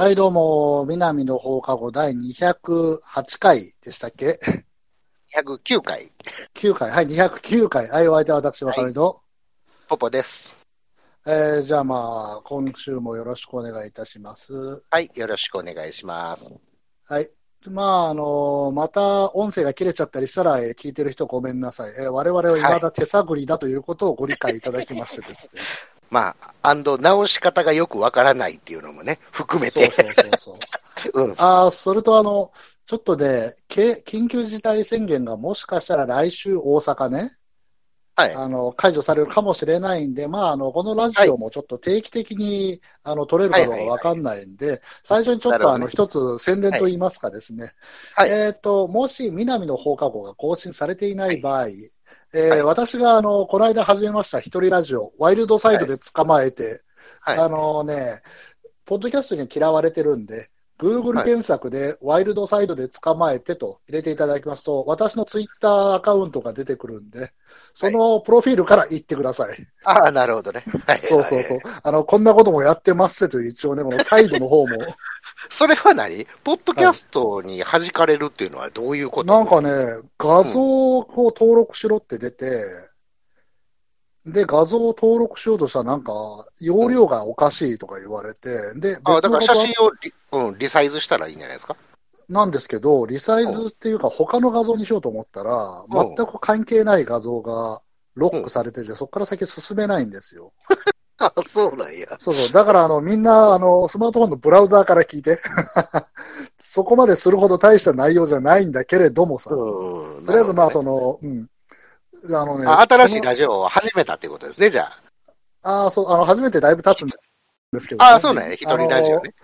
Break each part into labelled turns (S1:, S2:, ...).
S1: はい、どうも、南の放課後第208回でしたっけ
S2: ？109回、
S1: ?9 回、はい、209回。はい、お相手は私、わかりと。
S2: ポポです。
S1: えー、じゃあまあ、今週もよろしくお願いいたします。
S2: はい、よろしくお願いします。
S1: はい。まあ、あのまた音声が切れちゃったりしたら、えー聞いてる人ごめんなさい。えー我々は未だ手探りだということをご理解いただきましてですね。
S2: まあ、アンド、直し方がよくわからないっていうのもね、含めて。
S1: そうそうそうそう。
S2: うん。
S1: ああ、それとあの、ちょっとね、け緊急事態宣言がもしかしたら来週大阪ね、
S2: はい。
S1: あの、解除されるかもしれないんで、まあ、あの、このラジオもちょっと定期的に、あの、取れるかどうかわかんないんで、最初にちょっとあの、一つ宣伝と言いますかですね。
S2: はい
S1: えっ、と、もし南の放課後が更新されていない場合、えー
S2: はい
S1: 私があの、この間始めました一人ラジオ、ワイルドサイドで捕まえて、
S2: はい。
S1: あのね、ポッドキャストには嫌われてるんで、Google 検索でワイルドサイドで捕まえてと入れていただきますと、私のツイッターアカウントが出てくるんで、そのプロフィールから言ってください。
S2: ああ、なるほどね。はい。
S1: そうそうそう
S2: はい。。
S1: あの、こんなこともやってますという一応ね、このサイドの方も。
S2: それは何？ポッドキャストに弾かれるっていうのはどういうこと？
S1: なんかね、画像を登録しろって出て、で、画像を登録しようとしたらなんか、容量がおかしいとか言われて、で、
S2: あだから写真をリ,、うん、リサイズしたらいいんじゃないですか？
S1: なんですけど、リサイズっていうか他の画像にしようと思ったら、
S2: うん。
S1: 全く関係ない画像がロックされてて、そこから先進めないんですよ。
S2: あそうなんや。
S1: そうそう。だからあの、みんな、あの、スマートフォンのブラウザーから聞いて。そこまでするほど大した内容じゃないんだけれどもさ。
S2: うん。
S1: とりあえずまあその、うん。あのね。
S2: 新しいラジオを始めたっていうことですね、じゃあ。
S1: ああ、そう、あの、初めてだいぶ経つんですけど、
S2: ああ、そうなんや。一人ラジオね。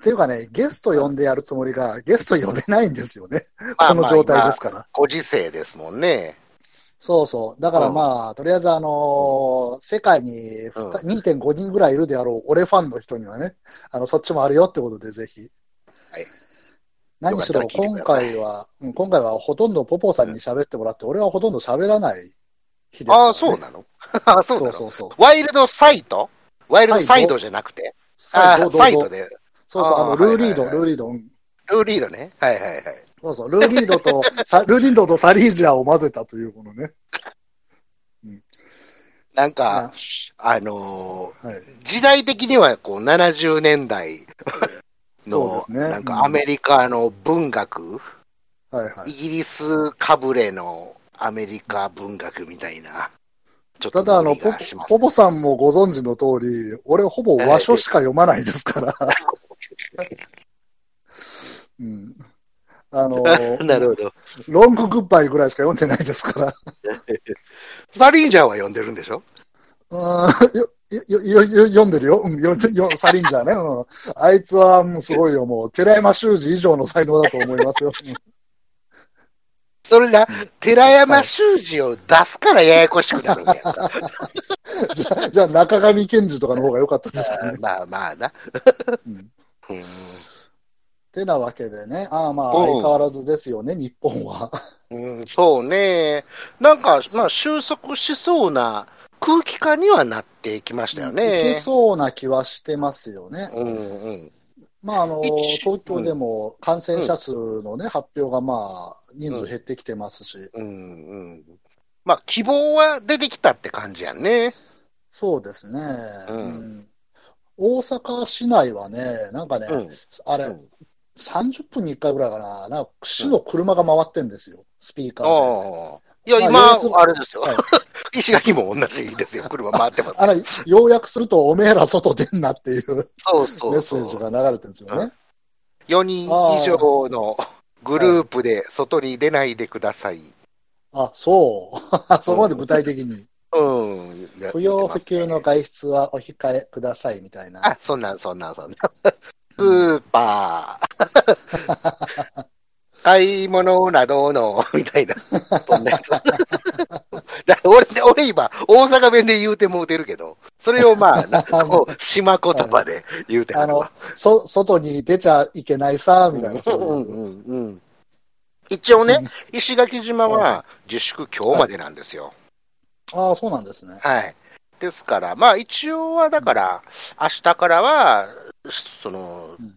S1: っていうかね、ゲスト呼んでやるつもりが、ゲスト呼べないんですよね。
S2: まあ
S1: この状態ですから。
S2: ご時世ですもんね。
S1: そうそう。だから
S2: うん
S1: まあ、とりあえずあのー世界に
S2: うん
S1: 2.5人ぐらいいるであろう、俺ファンの人にはね、あの、そっちもあるよってことでぜひ。
S2: はい
S1: 何しろ今回は、うん今回はほとんどポポさんに喋ってもらって、俺はほとんど喋らない日ですね。
S2: ああ、そうなの？そう
S1: そうそうそう。
S2: ワイルドサイト？ワイルドサイドじゃなくて？
S1: サイド。
S2: サイドで。
S1: そうそう、あの、ルーリード、ルーリード。うん
S2: ルーリードね。はいはいはい。
S1: そうそう、ルーリードと、さルーリードとサリージャーを混ぜたというこのね。
S2: なんか、あの
S1: はい。
S2: ー時代的にはこう70年代の
S1: ね。
S2: なんかアメリカの文学、
S1: うんはいはい
S2: イ。ギリスかぶれのアメリカ文学みたいな、ちょっと
S1: ただあの、ポポポさんもご存知の通り、俺ほぼ和書しか読まないですから。うん。あの、
S2: なるほど。
S1: ロンググッバイぐらいしか読んでないですから。
S2: サリンジャーは読んでるんでしょ？
S1: うんよよよよ読んでるよ。うん、よよサリンジャーね。うん、あいつはもうすごいよ。もう、寺山修司以上の才能だと思いますよ。うん
S2: それな、寺山修司を出すからややこしくなるんや。
S1: じゃあ、じゃあ中上健二とかの方が良かったですかね。
S2: まあまあな。
S1: うん
S2: うん
S1: てなわけでね。ああ、まあ、
S2: うん
S1: 相変わらずですよね、日本は。
S2: うん、そうね。なんか、まあ、収束しそうな空気感にはなってきましたよ
S1: いけ
S2: ね。
S1: そうな気はしてますよね。
S2: うんうん。
S1: まあ、あの、
S2: 一
S1: 東京でも感染者数のね、発表がまあ、人数減ってきてますし、
S2: うんうん。まあ、希望は出てきたって感じやんね。
S1: そうですね。
S2: うん
S1: うん大阪市内はね、なんかね、
S2: うん。
S1: あれ、
S2: うん
S1: 30分に1回ぐらいかな、なんか市の車が回ってんですよ、スピーカーで。
S2: ああ。いや、
S1: まあ
S2: 今、あれですよ
S1: はい。
S2: 石垣も同じですよ。車回ってます。
S1: あれ、要約すると、おめえら外出んなっていう
S2: そうそう
S1: メッセ。ージが流れてるんですよね。
S2: 4人以上のグループで外に出ないでください。
S1: あ、そう。そこまで具体的に。
S2: うん。や
S1: 不要不急の外出はお控えくださいみたいな。
S2: あ、そんなん、そんなん、そんなん。スーパー。買い物などの、みたいな。そんなやつ。だ俺、俺今、大阪弁で言うてもうてるけど、それをまあ、なんかこう、島言葉で言うては
S1: あのそ、外に出ちゃいけないさ、みたいな。そう
S2: んうんうん。一応ね、石垣島は自粛今日までなんですよ。
S1: ああ、そうなんですね。
S2: はい。ですから、まあ一応はだから、明日からはその
S1: うん、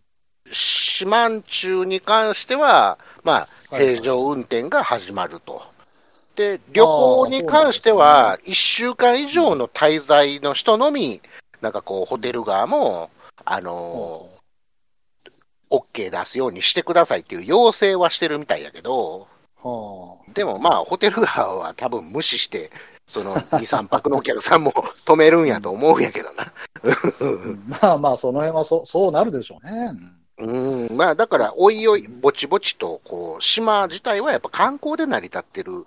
S2: 四万中に関しては、まあ、
S1: はい
S2: 平常運転が始まると。で、旅行に関しては、1週間以上の滞在の人のみ、なんかこう、ホテル側も、あのー、OK 出すようにしてくださいっていう要請はしてるみたいやけど、
S1: は
S2: でもまあ、ホテル側は多分無視して、その2、3泊のお客さんも止めるんやと思うんやけどな。
S1: あ、まあまあ、その辺はそそうなるでしょうね。
S2: うん、まあだから、おいおい、ぼちぼちと、こう、島自体はやっぱ観光で成り立ってる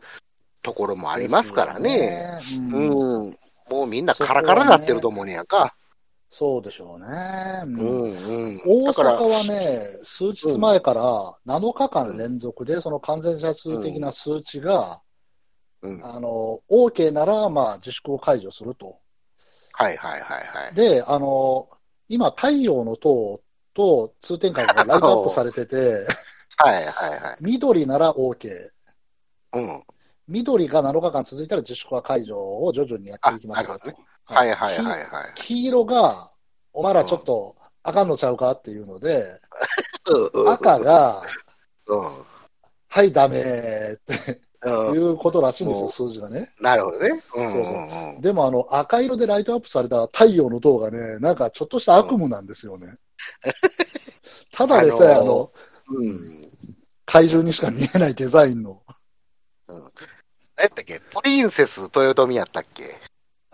S2: ところもありますからね。
S1: ね。うん
S2: うん。もうみんなカラカラなってると思うねやんか。
S1: そうでしょうね。う
S2: うんん、うん。
S1: 大阪はね、数日前から7日間連続で、その感染者数的な数値が、
S2: うん。
S1: あの、OK なら、まあ、自粛を解除すると。
S2: はいはいはいはい。
S1: で、あの、今、太陽の塔と通天閣がライトアップされてて、
S2: はいはいはい。
S1: 緑なら OK。
S2: うん。
S1: 緑が7日間続いたら自粛は解除を徐々にやっていきますよと。
S2: はいはいはいはい。
S1: 黄黄色が、お前らちょっと、あかんのちゃうかっていうので、
S2: うん
S1: 赤、が、
S2: うん。
S1: はい、ダメって
S2: うん。
S1: いうことらしいんですよ、
S2: うん
S1: 数字がね。
S2: なるほどね。うん。
S1: そうそう
S2: うん
S1: でも、あの、赤色でライトアップされた太陽の塔がね、なんかちょっとした悪夢なんですよね。ただでさえ、あ
S2: あのうん。
S1: 怪獣にしか見えないデザインの。
S2: 何やったっけ？プリンセス豊臣やったっけ？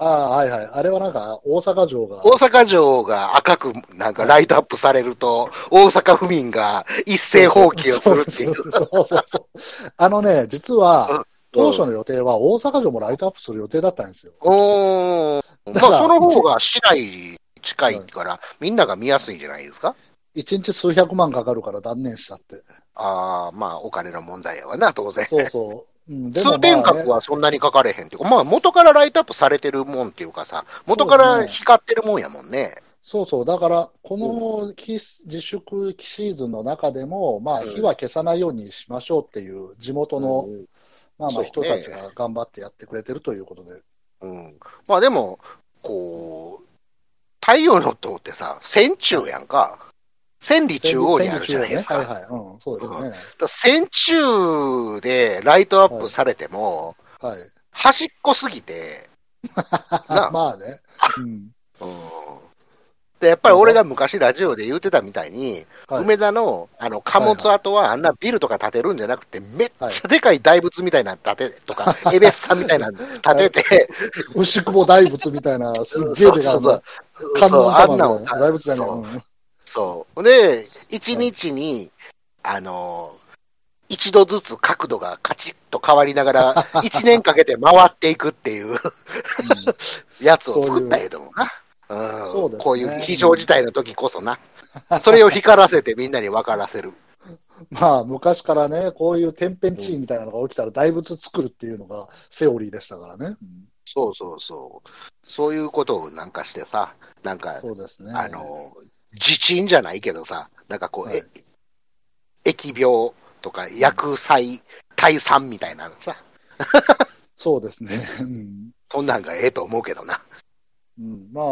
S1: ああ、はいはい。あれはなんか、大阪城が、
S2: 大阪城が赤くなんかライトアップされると、大阪府民が一斉放棄をするっていう。
S1: そうそうそう。あのね、実は
S2: うん、
S1: 当初の予定は大阪城もライトアップする予定だったんですよ。
S2: おー。まあ、
S1: だから
S2: その方が市内に近いから、みんなが見やすいんじゃないですか？
S1: 一日数百万かかるから断念したって。
S2: ああ、まあ、お金の問題やわな、当然。
S1: そうそう。うん、でも
S2: 通天
S1: まあね
S2: 閣はそんなにかかれへんっていうか、まあ、元からライトアップされてるもんっていうかさ、元から光ってるもんやもんね。
S1: そうそう。だから、この期自粛シーズンの中でも、まあ、
S2: うん
S1: 火は消さないようにしましょうっていう地元の、
S2: うん
S1: まあまあ人たちが頑張ってやってくれてるということで。
S2: うん。まあでも、こう、太陽の塔ってさ、戦中やんか。千里中央にあるじゃないですか。
S1: ね。はいはい。うん、そうですね。
S2: だから戦中でライトアップされても、
S1: はい。
S2: 端っこすぎて、な
S1: まあね。うん。
S2: うんで、やっぱり俺が昔ラジオで言ってたみたいに、
S1: はい。
S2: 梅田のあの貨物跡はあんなビルとか建てるんじゃなくて、めっちゃでかい大仏みたいなの建てとか、エベッサみたいなの建てて、
S1: 牛久保大仏みたいな、すっげえでかい観音様みたいな。大仏じゃねえ。
S2: そう。で、一日に、あの、一度ずつ角度がカチッと変わりながら、一年かけて回っていくっていうやつを作ったけどもな。うん
S1: そうですね
S2: こういう非常事態の時こそな。それを光らせてみんなに分からせる。
S1: まあ、昔からね、こういう天変地異みたいなのが起きたら大仏作るっていうのがセオリーでしたからね。うん
S2: そうそうそう。そういうことをなんかしてさ、なんか、
S1: そうですね。
S2: あの、地震じゃないけどさ、なんかこう、
S1: はい
S2: え疫病とか薬剤退散みたいなのさ、
S1: そうですね。うん
S2: そんなんがええと思うけどな。
S1: うん、まあ、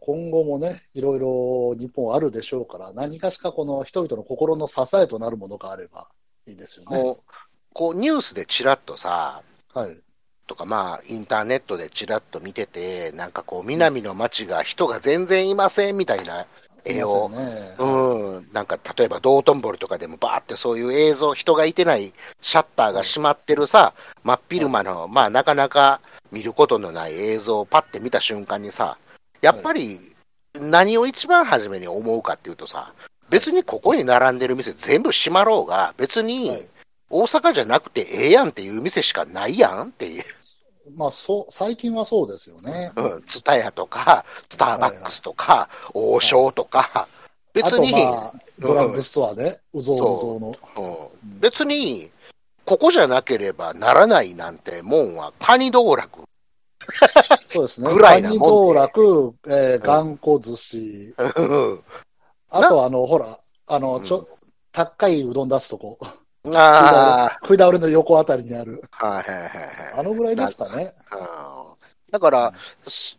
S1: 今後もね、いろいろ日本あるでしょうから、何かしかこの人々の心の支えとなるものがあればいいですよね。
S2: こう、こうニュースでちらっとさ、
S1: はい。
S2: とかまあ、インターネットでちらっと見てて、なんかこう、南の街が人が全然いませんみたいな絵を、
S1: ね。
S2: うん、なんか例えば道頓堀とかでもバーってそういう映像、人がいてないシャッターが閉まってるさ、真っ昼間の、まあなかなか見ることのない映像をパッて見た瞬間にさ、やっぱり何を一番初めに思うかっていうとさ、別にここに並んでる店全部閉まろうが、別に
S1: はい
S2: 大阪じゃなくてええやんっていう店しかないやんっていう。
S1: まあ、そう、最近はそうですよね。
S2: うん、ツタヤとか、スターバックスとか、王将とか、
S1: あ
S2: 別に、
S1: とまあ、ドラッグストアね、うぞうむぞうの。
S2: うん別に、ここじゃなければならないなんてもんは、カニ道楽。
S1: そうですね。
S2: ぐらいなもんで
S1: カニ道楽、えー、頑固寿司。
S2: うん
S1: あと、あの、ほら、あの、ちょ、高いうどん出すとこ。
S2: あ
S1: 食い倒れの横あたりにある。
S2: あ、はいはいはいはい。
S1: あのぐらいですかね。
S2: うんだから、す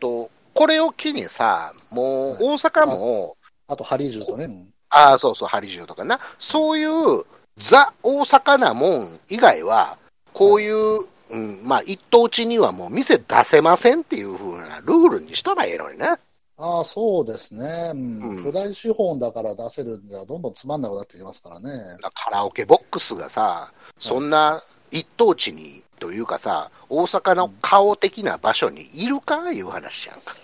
S2: と、これを機にさ、もう大阪も、
S1: あと、ハリジュとね。うん
S2: ああ、そうそう、ハリジュとかな。そういう、ザ・大阪なもん以外は、こういう、うん、まあ、一等地にはもう店出せませんっていう風なルールにしたらええのにね。
S1: ああ、そうですね。うん
S2: うん
S1: 巨大資本だから出せるんじゃ、どんどんつまんなくなってきますからね。
S2: カラオケボックスがさ、そんな一等地に、というかさ、大阪の顔的な場所にいるかいう話やんか。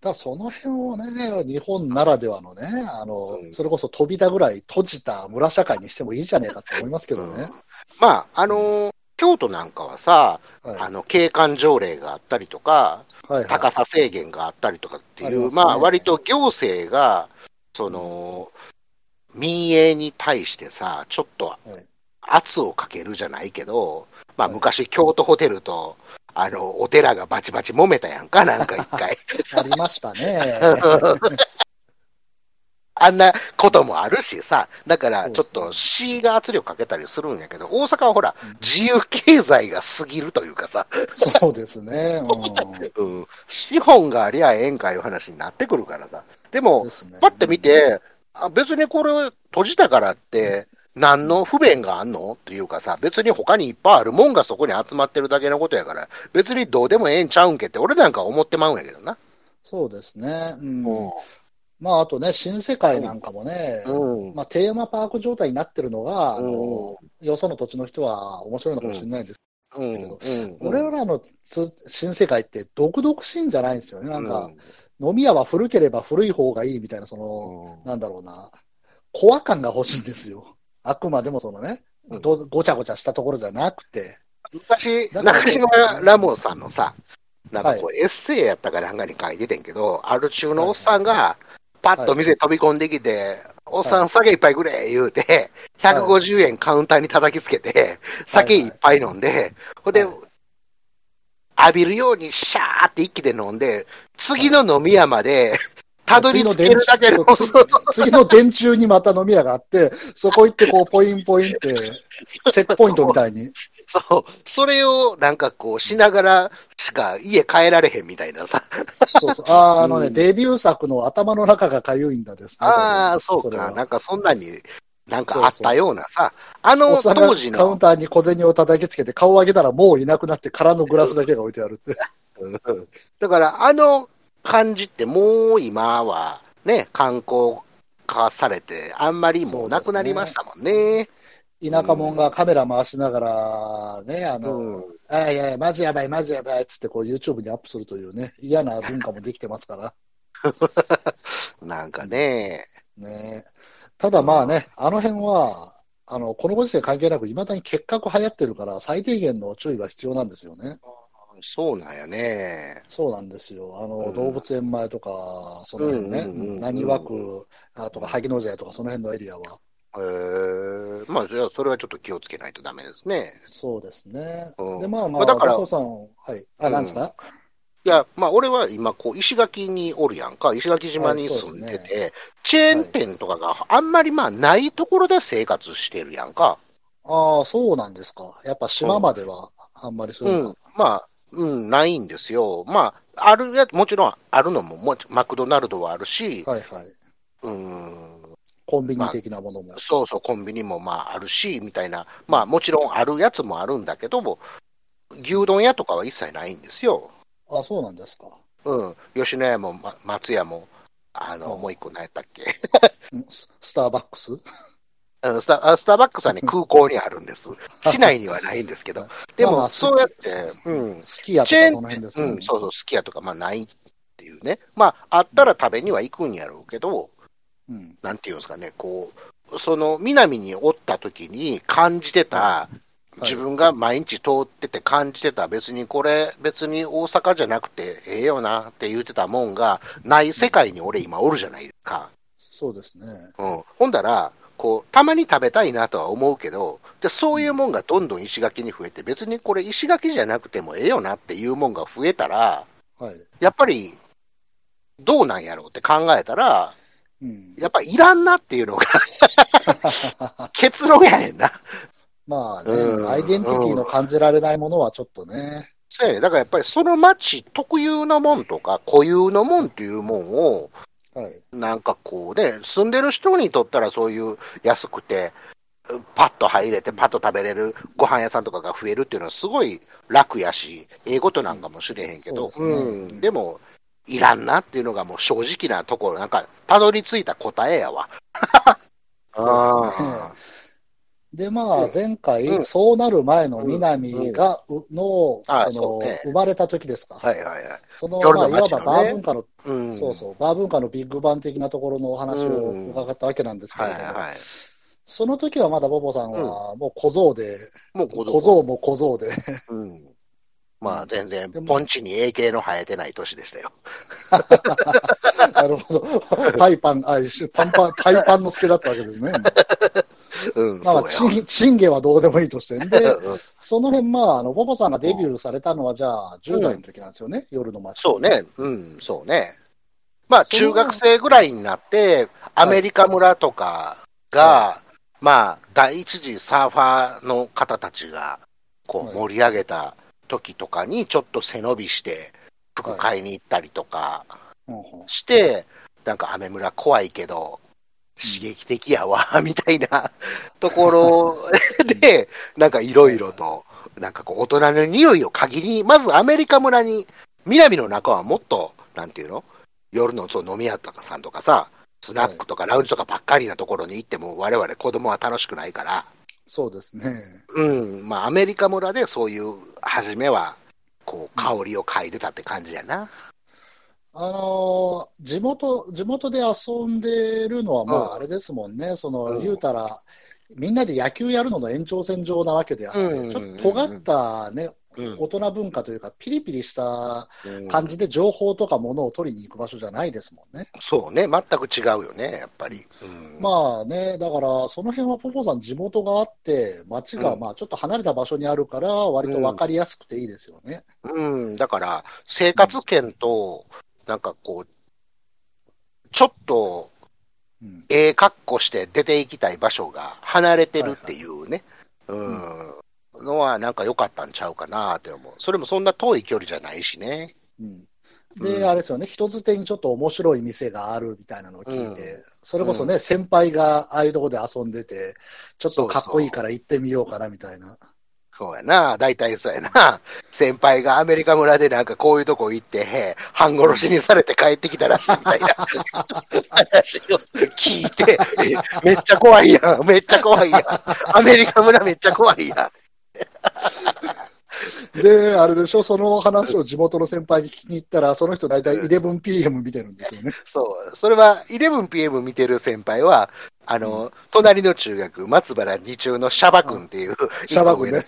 S1: だその辺をね、日本ならではのね、あの、
S2: うん
S1: それこそ飛び田ぐらい閉じた村社会にしてもいいじゃねえかと思いますけどね。
S2: まあ、あのー京都なんかはさ、
S1: はい。
S2: あの、景観条例があったりとか、
S1: はい、
S2: 高さ制限があったりとかっていう、
S1: ありま
S2: まあ、割と行政が、その、民営に対してさ、ちょっと
S1: はい
S2: 圧をかけるじゃないけど、まあ、
S1: はい
S2: 昔、京都ホテルと、あの、お寺がバチバチ揉めたやんか、なんか一回。
S1: ありましたね。
S2: あんなこともあるしさ、だからちょっと市が圧力かけたりするんやけど、大阪はほら
S1: うん、
S2: 自由経済が過ぎるというかさ、
S1: そうですね。う
S2: うん、資本がありゃええんかいう話になってくるからさ。で
S1: ん。
S2: も
S1: で、すね。
S2: パッて見て、あ別にこれ閉じたからって、何の不便があんのっていうかさ、別に他にいっぱいあるもんがそこに集まってるだけのことやから、別にどうでもええんちゃうんけって、俺なんか思ってまうんやけどな。
S1: そうですね。うん。
S2: う
S1: まあ、あとね、新世界なんかもね、
S2: ん。
S1: まあ、テーマパーク状態になってるのが、あの
S2: う
S1: よその土地の人は面白いのかもしれないです
S2: うん。
S1: けど
S2: うん。
S1: 俺らのつ新世界って独々しいんじゃないんですよね。なんか
S2: う、
S1: 飲み屋は古ければ古い方がいいみたいな、その、
S2: うん
S1: なんだろうな、コア感が欲しいんですよ。あくまでもそのね、ごちゃごちゃしたところじゃなくて、
S2: 昔、中島ラモンさんのさ、なんかこう、エッセイやったかなんかに書いててんけど、ある中のおっさんが、パッと店飛び込んできて、おっさん酒いっぱいくれ言うて、150円カウンターに叩きつけて、酒い。っぱい飲んで、ほんで、
S1: はい。
S2: 浴びるようにシャーって一気で飲んで、次の飲み屋まで、たどり着けるだけの、
S1: 次の電柱にまた飲み屋があって、そこ行ってこう、ポインポインって、チェックポイントみたいに。
S2: そう、それをなんかこうしながらしか家帰られへんみたいなさ。
S1: そうそう。ああ、あのね、
S2: うん
S1: デビュー作の頭の中がかゆいんだですね。
S2: ああ、そうか。なんかそんなに、なんかあったようなさ、あ
S1: お
S2: の当時の、
S1: カウンターに小銭を叩きつけて顔を上げたらもういなくなって空のグラスだけが置いてあるって。
S2: うんだからあの感じってもう今はね、観光化されて、あんまりもうなくなりましたもんね。
S1: 田舎者がカメラ回しながら、ね、あの、
S2: うん
S1: あいやいや、マジやばい、マジやばいっつってこう YouTube にアップするというね、嫌な文化もできてますから。
S2: なんかね、
S1: ね。ただまあね、あの辺は、あの、このご時世関係なく、未だに結核流行ってるから、最低限の注意は必要なんですよね。
S2: そうなんやね。
S1: そうなんですよ。あの、
S2: うん
S1: 動物園前とか、その辺ね、何枠あとか、萩野瀬とか、その辺のエリアは。
S2: へえまあ、じゃあそれはちょっと気をつけないとダメですね。
S1: そうですね。
S2: うん
S1: で、まあまあ、
S2: まあだから
S1: お父さん、はい。あ、
S2: うん
S1: なんですか？
S2: いや、まあ、俺は今、こう、石垣におるやんか。石垣島に住んでて、
S1: はいで
S2: チェーン店とかがあんまりまあ、ないところで生活してるやんか。
S1: ああ、そうなんですか。やっぱ島までは、あんまりそういうの
S2: うん。まあ、うん、ないんですよ。まあ、あるやつ、もちろんあるのも、もマクドナルドはあるし、
S1: はいはい。
S2: うん、
S1: コンビニ的なものも。
S2: そうそう、コンビニもまああるし、みたいな。まあ、もちろんあるやつもあるんだけども、牛丼屋とかは一切ないんですよ。
S1: あそうなんですか。
S2: うん。吉野家も、ま、松屋も、あの、
S1: うん
S2: もう一個何やったっけ
S1: んススターバックス？
S2: スタあスターバックスはね、空港にあるんです。市内にはないんですけど。でも、
S1: まあまあ
S2: そうやって
S1: す、
S2: うん。
S1: すき家と
S2: チェーン
S1: かその辺ですね。
S2: うん、そうそう、すき家とか、まあ、ないっていうね。まあ、あったら食べには行くんやろうけど、
S1: うん
S2: なんていうんですかね、こう、その南におった時に感じてた、
S1: い
S2: 自分が毎日通ってて感じてた、別にこれ、別に大阪じゃなくてええよなって言ってたもんが、ない世界に俺今おるじゃないですか。
S1: そうですね。
S2: うん。ほんだら、こう、たまに食べたいなとは思うけど、でそういうもんがどんどん石垣に増えて、別にこれ石垣じゃなくてもええよなっていうもんが増えたら、
S1: はい。
S2: やっぱり、どうなんやろうって考えたら、
S1: うん、
S2: やっぱりいらんなっていうのが 結論やねんな。
S1: まあね、
S2: うん
S1: アイデンティティの感じられないものはちょっとね。
S2: そうやね。だからやっぱりその町特有のもんとか固有のもんっていうもんを、
S1: はい。
S2: なんかこうね、住んでる人にとったらそういう安くて、パッと入れて、パッと食べれるご飯屋さんとかが増えるっていうのはすごい楽やし、ええことなんかもしれへんけど、
S1: そうですね
S2: うん、でも、いらんなっていうのがもう正直なところ、なんか、たどり着いた答えやわ。あ
S1: で、まあ、前回、
S2: うん。
S1: そうなる前の南が、うの、
S2: あ
S1: その生まれた時ですか。
S2: あ、はいはいはい。
S1: その、
S2: 夜
S1: まあ、いわばバー文化の、
S2: うん、
S1: そうそう、バー文化のビッグバン的なところのお話を伺ったわけなんですけれども、
S2: はいはい。
S1: その時はまだボボさんは、もう小僧で、
S2: もう
S1: 小僧も小僧で、
S2: うん。まあ全然ポンチに AK の生えてない年でしたよ。
S1: なるほど、パイパン、あ、パンパン、パイパンの助だったわけですね。
S2: うん、
S1: まあチン、チンゲはどうでもいいとして。で、
S2: や。うん
S1: その辺、まあ、あの、ボボさんがデビューされたのは、じゃあ、10代の時なんですよね、夜の街。
S2: そう。ね、うん、そうね。まあ、中学生ぐらいになって、アメリカ村とかが、まあ、第一次サーファーの方たちが、こ
S1: はいう
S2: 盛り上げた時とかに、ちょっと背伸びして、服買いに行ったりとかして、なんか、アメ村怖いけど、刺激的やわ、みたいな ところ で、なんかいろいろと、なんかこう、大人の匂いを嗅ぎに、まずアメリカ村に、南の中はもっと、なんていうの夜のそう飲み屋とかさんとかさ、スナックとかラウンジとかばっかりなところに行っても、我々子供は楽しくないから、
S1: そうですね。
S2: うん、まあアメリカ村でそういう、初めは、こう、香りを嗅いでたって感じやな。
S1: あのー地元、地元で遊んでるのは、ま
S2: うん
S1: あ、あれですもんね。その、
S2: うん
S1: 言うたら、みんなで野球やるのの延長線上なわけであって、
S2: うん
S1: ちょっと尖ったね、
S2: うん
S1: 大人文化というか、ピリピリした
S2: うん。
S1: 感じで情報とかものを取りに行く場所じゃないですもんね。
S2: そうね、全く違うよね、やっぱり。うん。
S1: まあね、だから、その辺はポポさん地元があって、町が
S2: うん。
S1: まあちょっと離れた場所にあるから、割と分かりやすくていいですよね。
S2: うん、だから、生活圏と、なんかこう、ちょっと、
S1: うん。
S2: ええ格好して出て行きたい場所が離れてるっていうね、うん、のはなんか良かったんちゃうかなって思う。それもそんな遠い距離じゃないしね。
S1: うんで、
S2: うん
S1: あれですよね、人づてにちょっと面白い店があるみたいなのを聞いて、
S2: うん
S1: それこそね、先輩がああいうとこで遊んでて、ちょっとかっこいいから行ってみようかなみたいな。
S2: そうやな、大体そうやな。先輩がアメリカ村でなんかこういうとこ行って、へ半殺しにされて帰ってきたらしいみたいな話を聞いて、えめっちゃ怖いやん、めっちゃ怖いやん。アメリカ村めっちゃ怖いやん。
S1: で、あれでしょ、その話を地元の先輩に聞きに行ったら、その人大体 11pm 見てるんですよね。
S2: そう。それは 11pm 見てる先輩は、あの、隣の中学、松原二中のシャバ君っていう、
S1: シャバ君ね。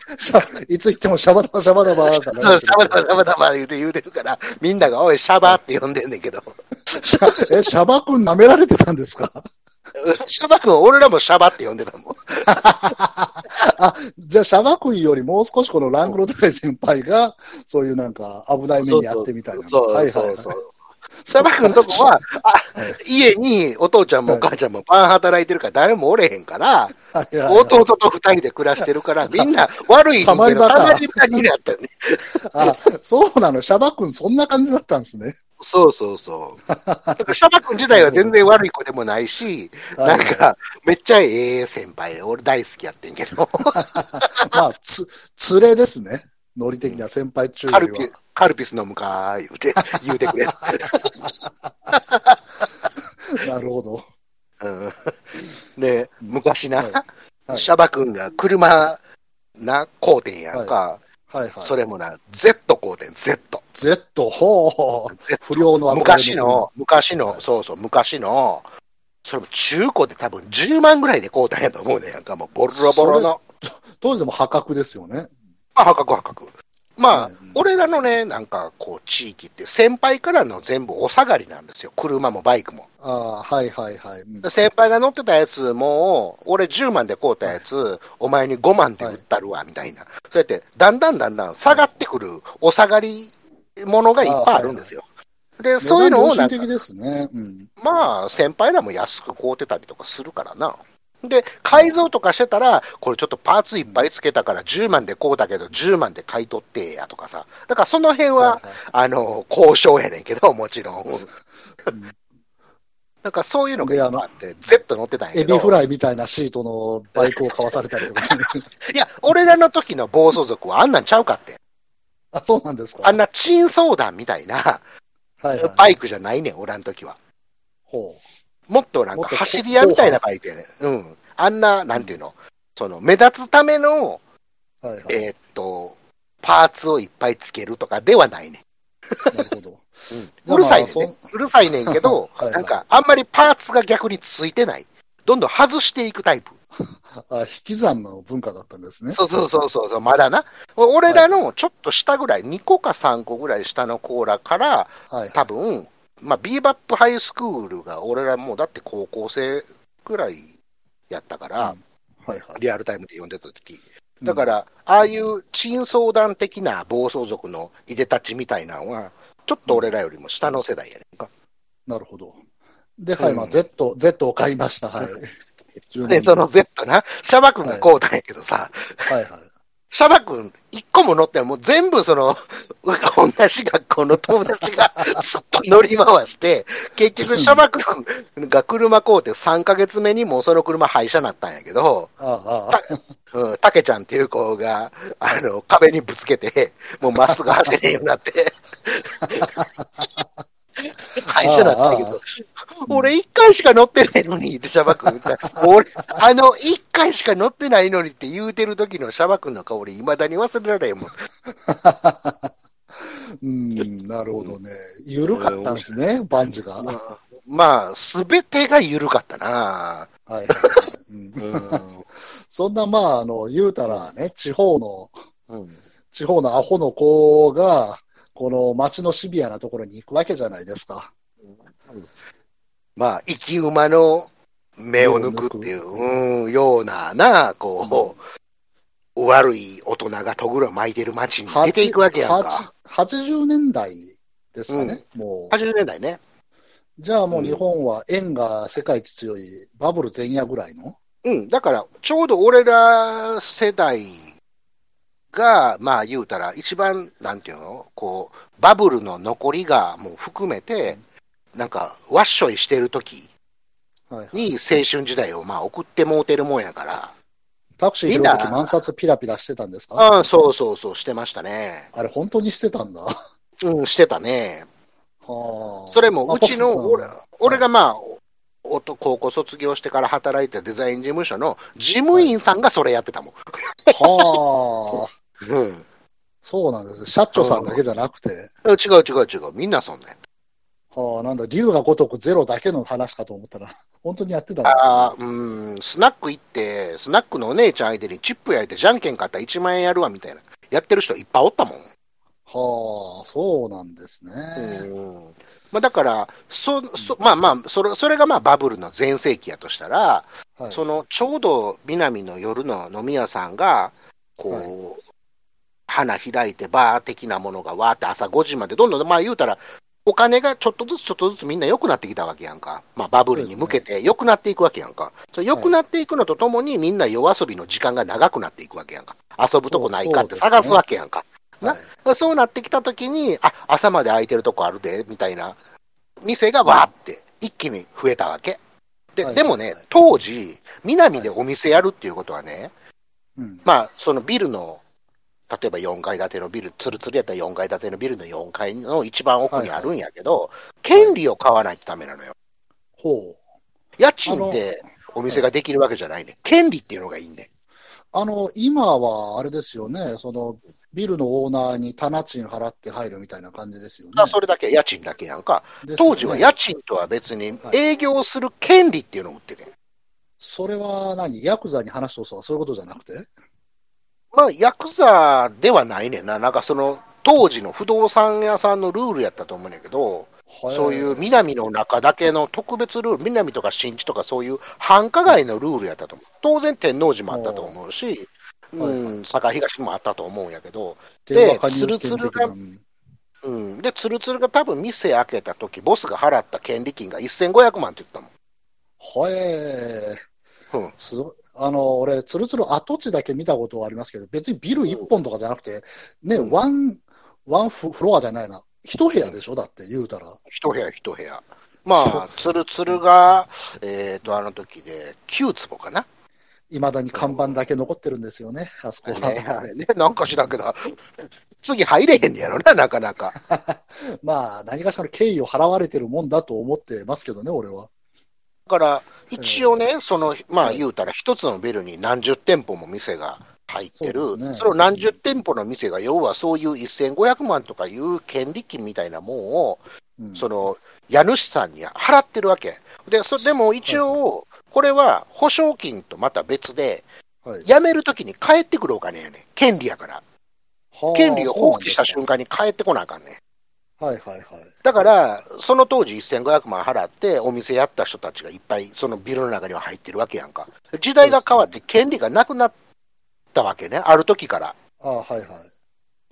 S1: いつ行ってもシャバダバシャバダバーか
S2: そうシャバダバシャバダバ言うて言うてるから、みんながおい、シャバって呼んでんねんけど、
S1: シャえ、シャバ君舐められてたんですか？
S2: シャバ君、俺らもシャバって呼んでたもん。
S1: あ、じゃあシャバ君よりもう少しこのランクの高い先輩が、そういうなんか危ない目にあってみたいな。
S2: そう
S1: はいはいはい
S2: そうそう。シャバ君のとこは、あ家にお父ちゃんもお母ちゃんもパン働いてるから誰もおれへんから、弟と二人で暮らしてるから、みんな悪い人になったね。
S1: あ、そうなの。シャバ君そんな感じだったんですね。
S2: そうそうそう。だからシャバ君自体は全然悪い子でもないし、
S1: はい
S2: なんか、めっちゃええ先輩で、俺大好きやってんけど、
S1: まあ、つ、連れですね。ノリ的な先輩中よりは
S2: カルピ。ス飲むか、言うて、言うてくれ。
S1: なるほど。
S2: うんで、昔な、
S1: はいはい
S2: シャバ君が車、な、買うてんやんか。
S1: はいはい。
S2: それもな、Z 買うてん、Z。
S1: Z、ほう。不良の
S2: 昔の、昔の、そうそう、昔の、それも中古で多分10万ぐらいで買うたんやと思うねんやんか、もうボロボロの。
S1: 当時でも破格ですよね。
S2: まあ、破格破格。まあ、
S1: はい
S2: 俺らのね、なんか、こう、地域って、先輩からの全部お下がりなんですよ。車もバイクも。
S1: ああ、はいはいはい。うん
S2: で先輩が乗ってたやつも、俺10万で買うたやつ、お前に5万で売ったるわ、みたいな。そうやって、だんだんだんだん下がってくるお下がりものがいっぱいあるんですよ。で、そういうのをなんか
S1: ね。うん。
S2: まあ、先輩らも安く買うてたりとかするからな。で、改造とかしてたら、これちょっとパーツいっぱいつけたから10万で買うたけど、10万で買い取ってやとかさ。だからその辺は、
S1: はいはい
S2: あの、交渉やねんけど、もちろん。なんかそういうのが
S1: あの
S2: って、Z 乗ってたんや。
S1: エビフライみたいなシートのバイクを買わされたりとかする。
S2: いや、俺らの時の暴走族はあんなんちゃうかって。
S1: あ、そうなんですか？
S2: あんなチンソーダンみたいな
S1: はいはい。
S2: バイクじゃないねん、俺らの時は。
S1: ほ
S2: もっとなんか走り屋みたいなバイクやねん。うん。あんな、なんていうの、その目立つための、
S1: う。はいはい。
S2: えーっと、パーツをいっぱいつけるとかではないねん。
S1: なるほど。
S2: うん、うるさいね
S1: ま
S2: ね。うるさいねんけど
S1: はいはい
S2: なんか、あんまりパーツが逆についてない。どんどん外していくタイプ。
S1: あ、引き算の文化だったんですね。
S2: そうそうそうそうそう、まだな。俺らのちょっと下ぐらい、2個か3個ぐらい下のコーラから、
S1: はい。
S2: 多分、まあ、ビーバップハイスクールが、俺らもうだって高校生ぐらいやったから、
S1: はいはい。
S2: リアルタイムで読んでた時だから、ああいう珍相談的な暴走族のいでたちみたいなのは、ちょっと俺らよりも下の世代やねんか。
S1: なるほど。で、はい、
S2: うん
S1: まあ、Z、Z を買いました。はい。10
S2: で、
S1: 年
S2: その Z な、シャバ君がこうたんやけどさ、
S1: はいはい。
S2: シャバ君一個も乗ってないもう全部その、同じ学校の友達が ずっと乗り回して、結局シャバ君が車買うて3ヶ月目にもうその車廃車になったんやけど、
S1: ああ、ああ。
S2: うん、たけちゃんっていう子が、あの、壁にぶつけて、もうまっすぐ走れんようになって、廃車だったけ
S1: ああ
S2: ど、俺一回しか乗ってないのにってシャバ君言った。俺、あの、一回しか乗ってないのにって言うてる時のシャバ君の顔俺未だに忘れられへんもん。
S1: うん、なるほどね。緩かったんですね、バンジが。は
S2: まあ、すべてが緩かったな。
S1: いはい。そんな、まあ、あの、言うたらね、地方の、
S2: うん
S1: 地方のアホの子が、この街のシビアなところに行くわけじゃないですか。
S2: まあ、生き馬の目を抜くっていう、うん、ようなな、こう、悪い大人がとぐろを巻いてる街に出ていくわけやんか。
S1: 80年代ですかね、もう。
S2: 80年代ね。
S1: じゃあもう日本は円が世界一強いバブル前夜ぐらいの？
S2: うん、だから、ちょうど俺ら世代が、まあ言うたら、一番、なんていうの、こう、バブルの残りがもう含めて、なんか、わっしょいしてる時。に青春時代をまあ送ってもうてるもんやから、
S1: タクシー拾うとき満札ピラピラしてたんですか？
S2: ああ、そうそうそう、してましたね。
S1: あれ本当にしてたんだ。は
S2: うん、してたね。
S1: あ。
S2: それも、うちの、俺
S1: あ
S2: 俺がまあ、おと高校卒業してから働いたデザイン事務所の事務員さんがそれやってたもん。
S1: はあ。
S2: うん。
S1: そうなんです。社長さんだけじゃなくて。
S2: 違う違う違う。みんなそんなんや
S1: はあ、なんだ、竜が如くゼロだけの話かと思ったら、本当にやってたんですね。
S2: ああ、うん、スナック行って、スナックのお姉ちゃん相手にチップ焼いて、じゃんけん買ったら1万円やるわみたいな。やってる人いっぱいおったもん。
S1: はあ、そうなんですね。
S2: うん。まあだから、そ、そ、まあまあ、それ、それがまあバブルの全盛期やとしたら、
S1: はい。
S2: その、ちょうど南の夜の飲み屋さんが、こう、
S1: はい
S2: 花開いてバー的なものがわーって朝5時まで、どんどん、まあ言うたら、お金がちょっとずつちょっとずつみんな良くなってきたわけやんか。まあバブルに向けて良くなっていくわけやんか。それ良くなっていくのとともにみんな夜遊びの時間が長くなっていくわけやんか。遊ぶとこないかって探すわけやんか。な
S1: はい
S2: そうなってきたときに、あ、朝まで空いてるとこあるで、みたいな、店がわーって一気に増えたわけ。で、
S1: はい
S2: でもね、当時、南でお店やるっていうことはね、
S1: うん。
S2: まあ、そのビルの、例えば4階建てのビル、つるつるやったら4階建てのビルの4階の一番奥にあるんやけど、権利を買わないとダメなのよ。
S1: ほう。
S2: 家賃でお店ができるわけじゃないね。権利っていうのがいいね。
S1: あの、今はあれですよね、その、ビルのオーナーに棚賃払って入るみたいな感じですよね。
S2: あそれだけ、家賃だけやんか。
S1: ね
S2: 当時は家賃とは別に
S1: はい
S2: 営業する権利っていうのを売ってて。
S1: それは何？ヤクザに話してとかそういうことじゃなくて？
S2: まあ、ヤクザではないねんな。なんかその、当時の不動産屋さんのルールやったと思うねんけど、そういう南の中だけの特別ルール、南とか新地とかそういう繁華街のルールやったと思う。当然天王寺もあったと思うし、
S1: はい
S2: うん、堺東もあったと思うんやけど、
S1: 電話加入危険
S2: ツルツルが。
S1: うん
S2: うん。で、ツルツルが多分店開けた時、ボスが払った権利金が1500万って言ったもん。
S1: はえ
S2: うん
S1: あの、俺、つるつる跡地だけ見たことはありますけど、別にビル一本とかじゃなくて、ね、
S2: うん
S1: ワン、ワンフフロアじゃないな。一部屋でしょ？だって言うたら。
S2: 一部屋一部屋。まあ、つるつるが、えっ、と、あの時で9坪かな。
S1: 未だに看板だけ残ってるんですよね、あそこは。
S2: ね、あれね、なんか知らんけど、次入れへんねやろな、なかなか。
S1: まあ、何かしらの敬意を払われてるもんだと思ってますけどね、俺は。
S2: だから、一応ね、その、ま
S1: はい
S2: あ言うたら一つのビルに何十店舗も店が入ってる。
S1: そね
S2: その何十店舗の店が、要はそういう1500万とかいう権利金みたいなもんを、
S1: うん
S2: その、家主さんに払ってるわけ。で、そでも一応、これは保証金とまた別で、
S1: はい。
S2: 辞めるときに帰ってくるお金やねん。権利やから。
S1: はあ
S2: 権利を放棄した瞬間に帰ってこなあかんね
S1: はいはいはい。
S2: だから、その当時1500万払って、お店やった人たちがいっぱい、そのビルの中には入ってるわけやんか。時代が変わって権利がなくなったわけね、ある時から。
S1: ああ、はいはい。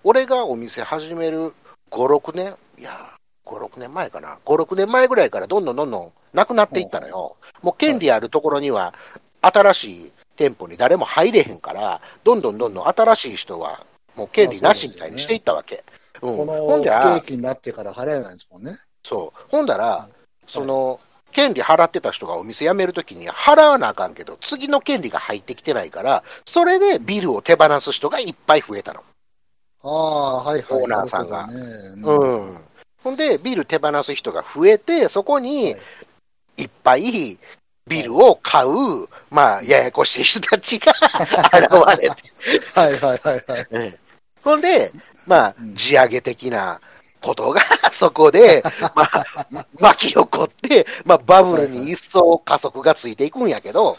S2: 俺がお店始める5、6年、いや、5、6年前かな。5、6年前ぐらいからどんどんどんどんなくなっていったのよ。もう権利あるところには、新しい店舗に誰も入れへんから、どんどんどんどん新しい人は、もう権利なしみたいにしていったわけ。うん、
S1: この不景気になってから払えないんですもんね。
S2: そう。ほんだら、その、権利払ってた人がお店辞めるときに払わなあかんけど、次の権利が入ってきてないから、それでビルを手放す人がいっぱい増えたの。
S1: ああ、はいはい。
S2: オーナーさんが
S1: なる
S2: う。ん。ほんで、ビル手放す人が増えて、そこに
S1: はい
S2: いっぱいビルを買う、まあ、ややこしい人たちが現れて、
S1: はいはいはいはい。
S2: うんほんで、まあ
S1: うん、
S2: 地上げ的なことが そこで、まあ、巻き起こって、まあ、バブルに一層加速がついていくんやけど、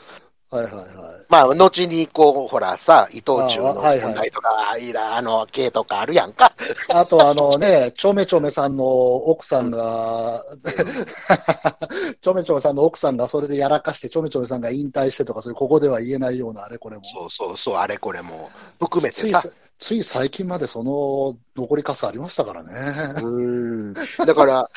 S1: はいはいはい。
S2: まあ、後にこう、ほらさ、伊藤忠の
S1: あはいはい
S2: 問題とか、いら、あの、系とかあるやんか。
S1: あとあのね、ちょめちょめさんの奥さんが、ちょめちょめさんの奥さんがそれでやらかして、ちょめちょめさんが引退してとか、そういうここでは言えないようなあれこれも。
S2: そうそうそう、あれこれも含めてさ。
S1: つい最近までその残りかすありましたからね。
S2: うん。だから、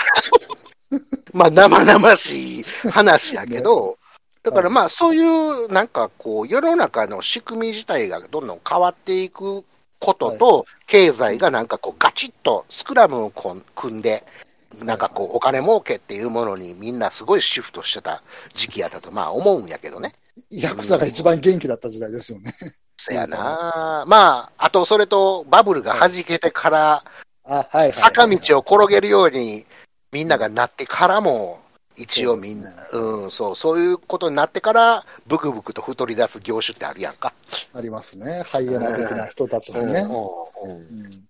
S2: まあ、生々しい話やけど、だからまあ、そういう、なんかこう、世の中の仕組み自体がどんどん変わっていくことと、経済がなんかこう、ガチッとスクラムを組んで、なんかこう、お金儲けっていうものにみんなすごいシフトしてた時期やったと、まあ思うんやけどね。
S1: ヤクザが一番元気だった時代ですよね。
S2: そやなまあ、あとそれとバブルが弾けてから。坂道を転げるようにみんながなってからも、一応みんな、
S1: そう
S2: うん、そう、そういうことになってから、ブクブクと太り出す業種ってあるやんか。
S1: ありますね。ハイエナ的な人たちが
S2: うん、
S1: ね。
S2: うん、
S1: うん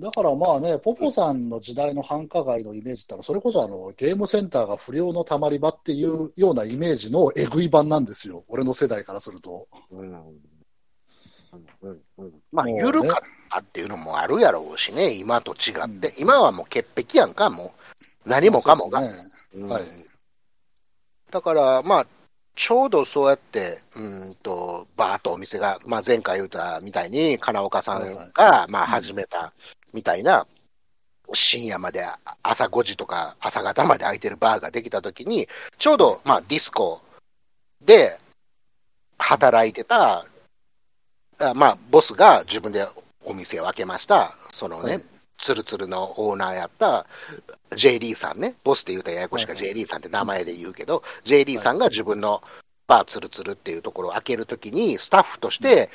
S1: だからまあね、ポポさんの時代の繁華街のイメージってのは、それこそあのゲームセンターが不良のたまり場っていうようなイメージのえぐい版なんですよ。俺の世代からすると。
S2: うん。うんうんまあ、緩かったっていうのもあるやろうしね、今と違って。
S1: うん
S2: 今はもう潔癖やんか、もう。何もかもが。
S1: ね
S2: うん
S1: はい
S2: だから、まあ、ちょうどそうやって、うんと、バーっとお店が、まあ、前回言ったみたいに、金岡さんが、まあ、始めたみたいな、深夜まで、朝5時とか朝方まで開いてるバーができたときに、ちょうど、まあ、ディスコで働いてた、あまあ、ボスが自分でお店を開けました。そのね、
S1: はい
S2: ツルツルのオーナーやった J リーさんね、ボスって言うとややこしいか J リーさんって名前で言うけど、J リーさんが自分のバーツルツルっていうところを開けるときに、スタッフとして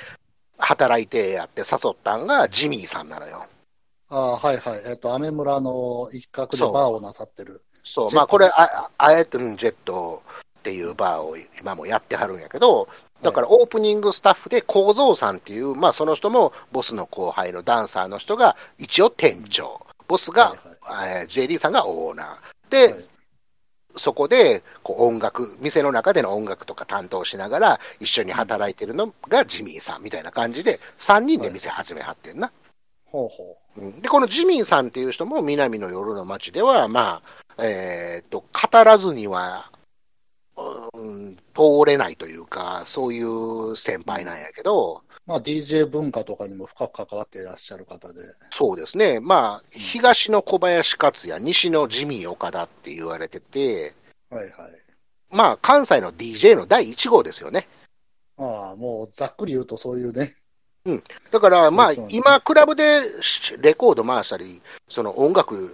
S2: 働いてやって誘ったんがジミーさんなのよ。
S1: ああはいはい。えっ、と、アメ村の一角でバーをなさってる。
S2: そう、
S1: ジェット
S2: まあこれ、ああえてるジェットっていうバーを今もやってはるんやけど、だからオープニングスタッフで構造さんっていう、まあその人もボスの後輩のダンサーの人が一応店長。ボスが、えー J リーさんがオーナー。で、
S1: はい
S2: そこでこう音楽、店の中での音楽とか担当しながら、一緒に働いてるのがジミーさんみたいな感じで、3人で店始めはってんな。
S1: ほうほ
S2: うんで、このジミーさんっていう人も南の夜の街では、まあ、えーっと、語らずには、うん、通れないというか、そういう先輩なんやけど、
S1: う。まあ DJ 文化とかにも深く関わっていらっしゃる方で。
S2: そうですね。まあ、東の小林克也、西のジミー岡田って言われてて、
S1: はいはい。
S2: まあ、関西の DJ の第1号ですよね。
S1: まあもうざっくり言うとそういうね。
S2: だから、まあ今、クラブでレコード回したり、その音楽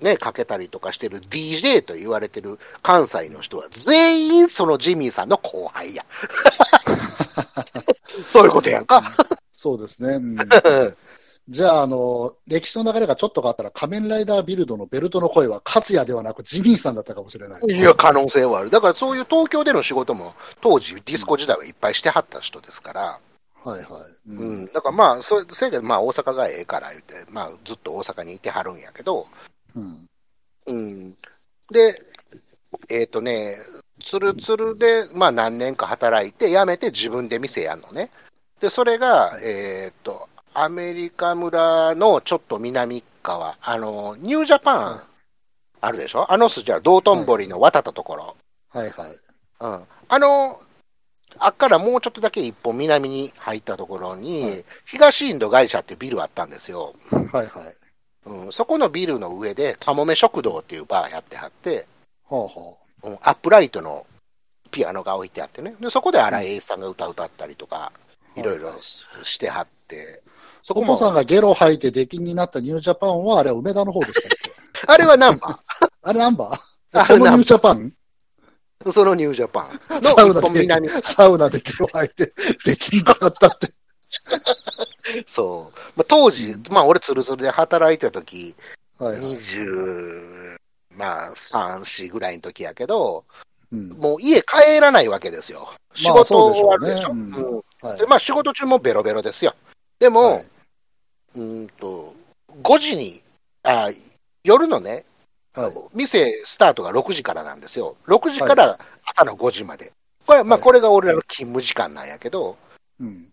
S2: ね、かけたりとかしてる DJ と言われてる関西の人は全員そのジミーさんの後輩や。そういうことやんか。
S1: そうですね。うん じゃあ、あの、歴史の流れがちょっと変わったら、仮面ライダービルドのベルトの声は、勝也ではなく、ジミーさんだったかもしれない。
S2: いや、可能性はある。だからそういう東京での仕事も、当時ディスコ時代はいっぱいしてはった人ですから。
S1: はいはい。
S2: う
S1: うん
S2: ん。だからまあ、そせやけど、まあ大阪がええから言って、まあずっと大阪にいてはるんやけど、
S1: うん。
S2: うん。で、えっ、とね、つるつるで、まあ何年か働いて、辞めて自分で店やんのね。で、それが、えっ、と、アメリカ村のちょっと南側、あの、ニュージャパン
S1: は
S2: あるでしょ？あの筋は道頓堀の渡ったところ。
S1: はいはい。
S2: うん。あの、あっからもうちょっとだけ一本南に入ったところに、
S1: はい。
S2: 東インド会社ってビルあったんですよ。
S1: はいはい。
S2: うん、そこのビルの上で、かもめ食堂っていうバーやってはって、
S1: ほうほ
S2: うんアップライトのピアノが置いてあってね。で、そこで荒井英一さんが歌歌ったりとか、
S1: うん
S2: いろいろしてはって、そ
S1: う。
S2: こも
S1: ポポ、さんがゲロ吐いて出禁になったニュージャパンは、あれは梅田の方でしたっけ？
S2: あれはナンバ
S1: あれナンバ
S2: あ
S1: ー。そのニュージャパン？
S2: ーそのニュージャパン
S1: サウナで
S2: 南。、
S1: サウナでゲロ吐いて出禁かかったって。
S2: そう。まあ、当時、まあ俺ツルツルで働いてた時、
S1: はいはい。
S2: 20、まあ3、4ぐらいの時やけど、
S1: うん。
S2: もう家帰らないわけですよ。仕
S1: まあ
S2: 事終わるでしょ。まあ仕事中もベロベロですよ。でも、
S1: はい、
S2: うーんと、5時に、あ夜のね、
S1: はい。
S2: 店スタートが6時からなんですよ。6時から朝の5時まで。これ、まあ
S1: はい
S2: これが俺らの勤務時間なんやけど、
S1: うん。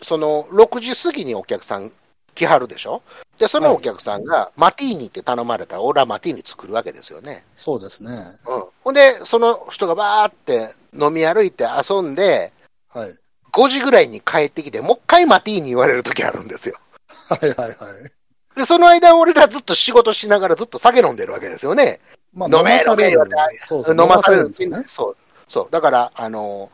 S2: その6時過ぎにお客さん来はるでしょ？で、そのお客さんがマティーニって頼まれたら、俺はマティーニ作るわけですよね。
S1: そうですね。
S2: うん。ほんで、その人がバーって飲み歩いて遊んで、
S1: はい。
S2: 5時ぐらいに帰ってきて、もう一回マティーニ言われる時あるんですよ。
S1: はいはいはい。
S2: で、その間俺らずっと仕事しながらずっと酒飲んでるわけですよね。
S1: まあ、
S2: 飲め飲め
S1: そうそう。
S2: 飲まされる
S1: んですよね。
S2: そう。そう。だから、あの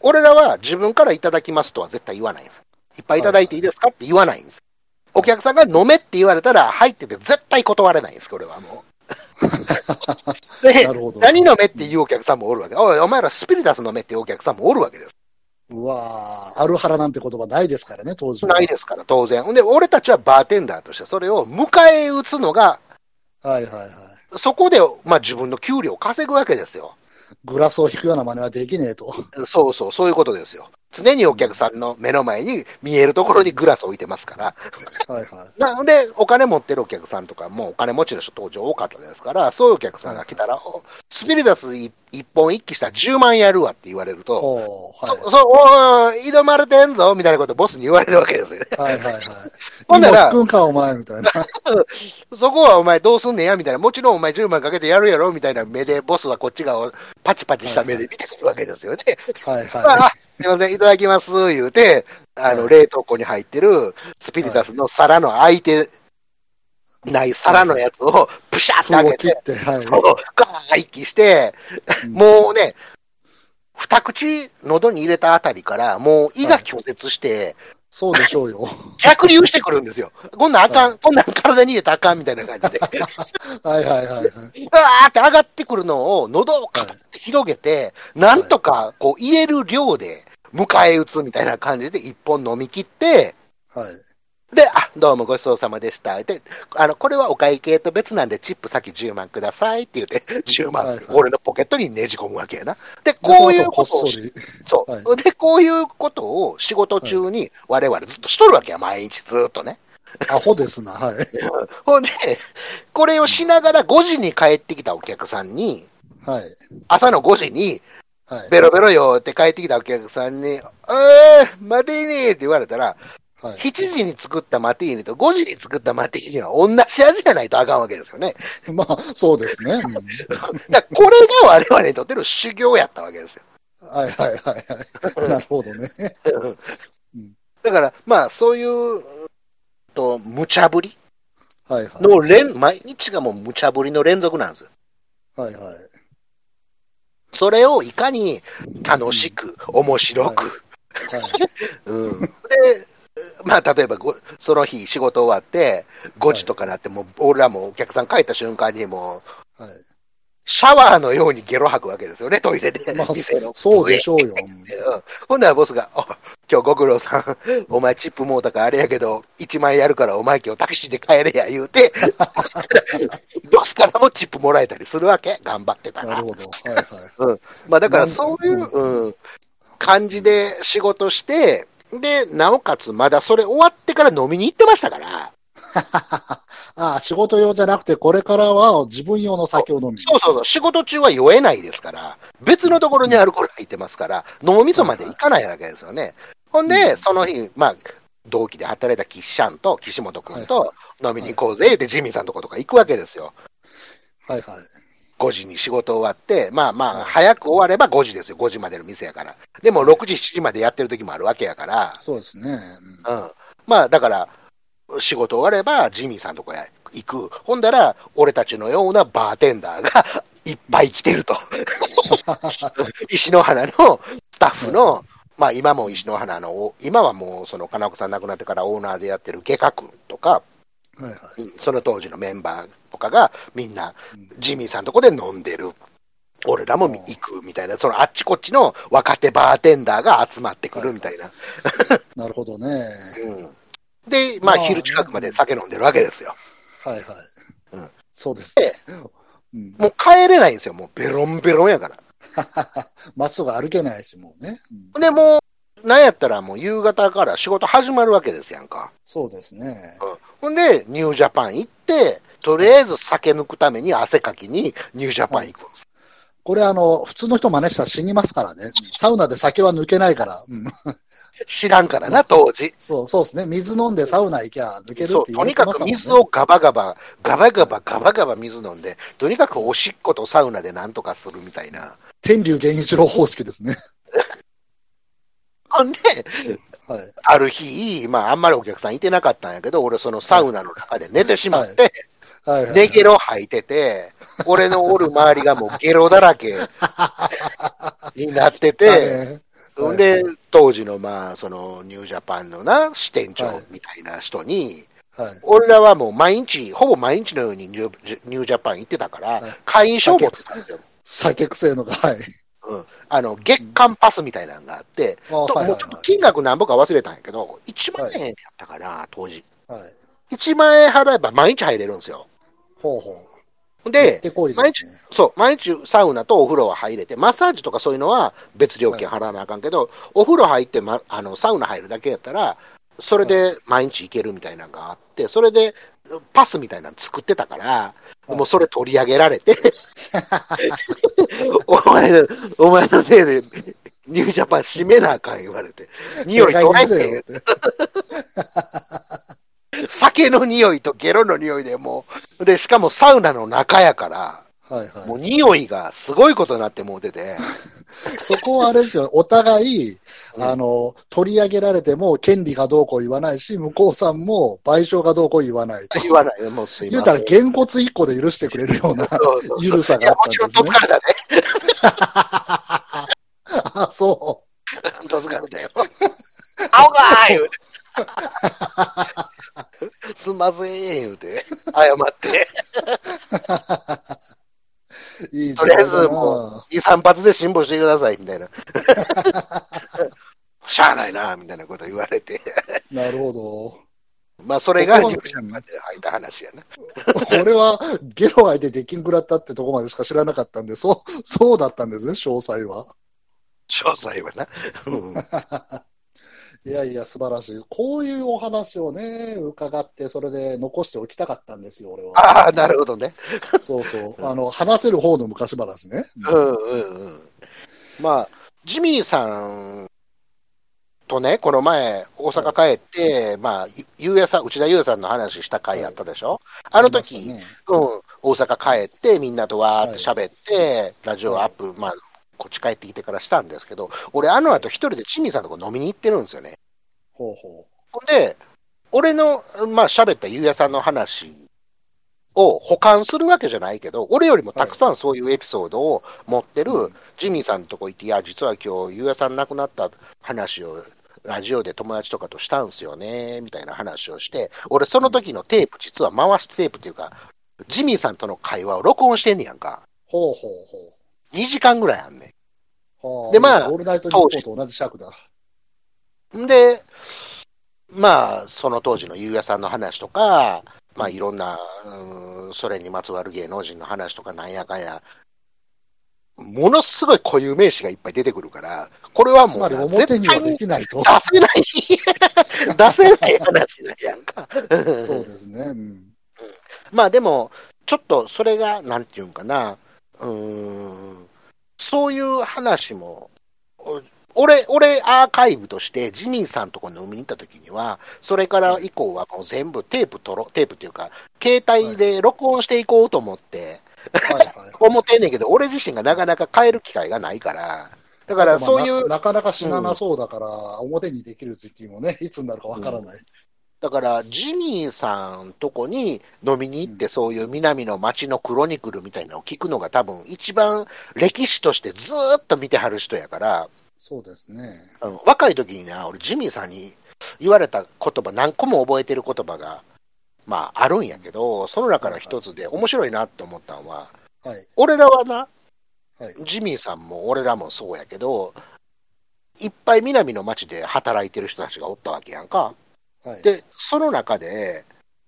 S2: 俺らは自分からいただきますとは絶対言わないんです。いっぱいいただいていいですかって言わないんです。お客さんが飲めって言われたら、入ってて絶対断れないんです、これはもう。で。何飲めっていうお客さんもおるわけ。おい、お前らスピリタス飲めっていうお客さんもおるわけです。
S1: うわーアルハラなんて言葉ないですからね、当時は。
S2: ないですから、当然。で、俺たちはバーテンダーとしてそれを迎え撃つのが、
S1: はいはいはい。
S2: そこで、まあ自分の給料を稼ぐわけですよ。
S1: グラスを引くような真似はできねえと。
S2: そうそう、そういうことですよ。常にお客さんの目の前に見えるところにグラスを置いてますから。
S1: はいはい。
S2: なので、お金持ってるお客さんとか、もうお金持ちの人当時多かったですから、そういうお客さんが来たら、おスピリダス一一本一気したら10万やるわって言われると、
S1: おー
S2: そ、そ、おい、井戸丸てんぞみたいなことボスに言われるわけですよね。
S1: はい。はいはいはい。
S2: ほんなら
S1: くんか、お前、みたいな。
S2: そこはお前どうすんねんやみたいな、もちろんお前10万かけてやるやろみたいな目で、ボスはこっち側をパチパチした目で見てくるわけですよね。
S1: はいは
S2: あ、すいません、いただきます、言うて、あの、
S1: はい
S2: 冷凍庫に入ってるスピリタスの皿の空いてない皿のやつをプシャ
S1: い。
S2: って開けて、
S1: はい。
S2: ガーッ息して、
S1: うん
S2: もうね、二口喉に入れたあたりから、もう胃が拒絶して、
S1: そうでしょうよ。
S2: 逆流してくるんですよ。こんなんあかん、
S1: は
S2: こんなん体に入れたらあかんみたいな感じで。
S1: はいはいはいはい。
S2: うわーって上がってくるのを喉をカッて広げて、なんとかこう入れる量で迎え撃つみたいな感じで一本飲み切って、
S1: はい。
S2: で、あ、どうもごちそうさまでした。で、あの、これはお会計と別なんでチップ先10万くださいって言って、10万、俺のポケットにねじ込むわけやな。で、
S1: で
S2: こういう
S1: こ
S2: とを
S1: そ
S2: う、
S1: は
S2: で、こういうことを仕事中に我々ずっとしとるわけや、毎日ずっとね。
S1: アホですな、はい。
S2: ほんで、これをしながら5時に帰ってきたお客さんに、
S1: はい。
S2: 朝の5時に、
S1: はい。
S2: ベロベロよって帰ってきたお客さんに、えー、マティーニって言われたら、
S1: はい。
S2: 7時に作ったマティーニと5時に作ったマティーニは同じ味じゃないとあかんわけですよね。
S1: まあ、そうですね。うん
S2: だこれが我々にとっての修行やったわけですよ。
S1: はいはいはいはい。なるほどね。
S2: だから、まあ、そういう、と、無茶ぶり
S1: はいはい。
S2: の連、毎日がもう無茶ぶりの連続なんですよ。
S1: はいはい。
S2: それをいかに楽しく、面白く、
S1: はい。
S2: うん。で、まあ、例えばご、その日仕事終わって、5時とかなって、もう俺らもお客さん帰った瞬間にもう、
S1: はい。
S2: シャワーのようにゲロ吐くわけですよね、トイレで。
S1: まあ、そうでしょうよ。
S2: うんほんならボスが、あ今日ご苦労さん、お前チップもうたからあれやけど、1万円やるからお前今日タクシーで帰れや言うて、ボスからもチップもらえたりするわけ、頑張ってたら
S1: なる。ほど。はいはい。
S2: まあだからそういう、うん、感じで仕事して、で、なおかつまだそれ終わってから飲みに行ってましたから、
S1: ああ、仕事用じゃなくて、これからは自分用の酒を飲みに。
S2: そうそうそう、仕事中は酔えないですから、別のところにアルコール入ってますから、脳みそまで行かないわけですよね。ほんで、その日、まあ、同期で働いた岸ちゃんと岸本君と飲みに行こうぜってジミーさんのとことか行くわけですよ。
S1: はいはい。
S2: 5時に仕事終わって、まあまあ、早く終われば5時ですよ、5時までの店やから。でも6時、7時までやってる時もあるわけやから、
S1: そうですね。うん
S2: うん。まあ、だから、仕事終わればジミーさんのとこへ行く。ほんだら、俺たちのようなバーテンダーが いっぱい来てると。石の花のスタッフの、まあ今も石の花の、今はもうその金岡さん亡くなってからオーナーでやってる外科君とか、
S1: はいはい。
S2: うんその当時のメンバーとかがみんなジミーさんのとこで飲んでる。俺らも行くみたいな、そのあっちこっちの若手バーテンダーが集まってくるみたいな。
S1: なるほどね。
S2: うんで、まあ
S1: まあ
S2: 昼近くまで酒飲んでるわけですよ。
S1: はいはい。
S2: うん
S1: そうですね。うん。
S2: もう帰れないんですよ。もうベロンベロンやから。
S1: 街とか歩けないし、もうね。うん
S2: で、もう、なんやったらもう夕方から仕事始まるわけですやんか。
S1: そうですね。
S2: ほんで、ニュージャパン行って、とりあえず酒抜くために汗かきにニュージャパン行くんです。
S1: これあの、普通の人真似したら死にますからね。サウナで酒は抜けないから。うん。
S2: 知らんからな、当時。
S1: そう、そうですね。水飲んでサウナ行きゃ抜けるって言われ
S2: とにかく。水をガバガバ、ガバガバ、ガバガバ水飲んで、とにかくおしっことサウナでなんとかするみたいな。
S1: 天竜源一郎方式ですね。
S2: ほんで、
S1: はい。
S2: ある日、まあ、あんまりお客さんいてなかったんやけど、俺そのサウナの中で寝てしまって、
S1: はい、はい。
S2: 寝ゲロ吐いてて、俺のおる周りがもうゲロだらけ になってて、
S1: ね
S2: ほんで、当時のまあ、そのニュージャパンのな、支店長みたいな人に、
S1: はい。
S2: 俺らはもう毎日、ほぼ毎日のようにニュージャパン行ってたから、
S1: はい
S2: 会員証を持ってたんですよ。
S1: 酒癖のが、はい。
S2: うん、あの月間パスみたいなのがあって、もうちょっと金額なんぼか忘れたんやけど、1万円やったかな、当時。
S1: はい。
S2: 1万円払えば毎日入れるんですよ。
S1: ほうほう。
S2: で
S1: で、こいで
S2: 毎日そう、毎日サウナとお風呂は入れて、マッサージとかそういうのは別料金払わなあかんけど、お風呂入って、ま、あのサウナ入るだけやったら、それで毎日行けるみたいなのがあって、それでパスみたいなの作ってたから、
S1: い
S2: もうそれ取り上げられて、お前の、お前のせいで、ニュージャパン閉めなあかん言われて、匂い取れ
S1: せ
S2: て
S1: よって。
S2: 酒の匂いとゲロの匂いでもう、で、しかもサウナの中やから、
S1: はいはい。
S2: もう匂いがすごいことになってもうてて、
S1: そこはあれですよ。お互い、
S2: うん
S1: あの、取り上げられても権利がどうこう言わないし、向こうさんも賠償がどうこう言わないと。
S2: 言わないよ、もうすい
S1: 言う
S2: ません。
S1: たら、げんこつ一個で許してくれるような
S2: そうそう
S1: ゆる さがあった
S2: もちろん、
S1: んですね。
S2: とつかれたね。
S1: あ、そ
S2: とつかよ。青がー言うて。すんません、言うて。謝って。
S1: う。いい
S2: とりあえずもう、2、3発で辛抱してください、みたいな。しゃあないな、みたいなこと言われて。
S1: なるほど。
S2: まあ、それが入社まで入った話やな。
S1: 俺はゲロがいてできんくらったってとこまでしか知らなかったんで、そう、そうだったんですね、詳細は。
S2: 詳細はな。うん
S1: いやいや、素晴らしい。こういうお話をね、伺って、それで残しておきたかったんですよ、俺は。
S2: ああ、なるほどね。
S1: そうそう。あの、話せる方の昔話ね。
S2: うんうんうん。まあ、ジミーさんとね、この前、大阪帰って、まあ、ゆゆうやさん、内田優也さんの話した回あったでしょ、あの時、
S1: りまし
S2: うん、大阪帰って、みんなとわーって喋って、ラジオアップ、まあ、こっち帰ってきてからしたんですけど、俺、あの後一人でジミーさんのとこ飲みに行ってるんですよね。
S1: ほうほ
S2: ほんで、俺の、まあ、喋ったゆうやさんの話を保管するわけじゃないけど、俺よりもたくさんそういうエピソードを持ってる
S1: うん
S2: ジミーさんのとこ行って、いや、実は今日、ゆうやさん亡くなった話をラジオで友達とかとしたんすよね、みたいな話をして、俺その時のテープ、実は回すテープっていうか、ジミーさんとの会話を録音してんねやんか。
S1: ほうほう
S2: 2時間ぐらいあんね
S1: ほう。はあ、
S2: でまあ
S1: オールナイトニッポンと同じ尺だ。
S2: ん。んで、まあ、その当時のゆうやさんの話とか、まあいろんな、うんそれにまつわる芸能人の話とかなんやかんや、ものすごい固有名詞がいっぱい出てくるから、これはもうな、
S1: つまり表にはで
S2: 絶
S1: きないと。
S2: 対に出せない、出せない話なんやんか。
S1: そうですね。うん。
S2: まあでも、ちょっとそれが、なんていうんかな、うーん、そういう話も、お俺、俺、アーカイブとして、ジミーさんとこ飲みに行った時には、それから以降はもう全部テープ取ろ、テープっていうか、携帯で録音していこうと思って、
S1: はいはい。
S2: 思ってんねんけど、俺自身がなかなか変える機会がないから、だからそういう
S1: まあな、なかなか死ななそうだから、表にできる時期もね、いつになるかわからない。
S2: だから、ジミーさんとこに飲みに行って、そういう南の街のクロニクルみたいなのを聞くのが多分一番歴史としてずーっと見てはる人やから、
S1: そうですね。
S2: あの若い時にな、俺ジミーさんに言われた言葉何個も覚えてる言葉が、まああるんやけど、その中の一つで面白いなって思ったのは、
S1: はい。
S2: 俺らはな、
S1: はい。
S2: ジミーさんも俺らもそうやけど、いっぱい南の街で働いてる人たちがおったわけやんか。
S1: はい。
S2: で、その中で、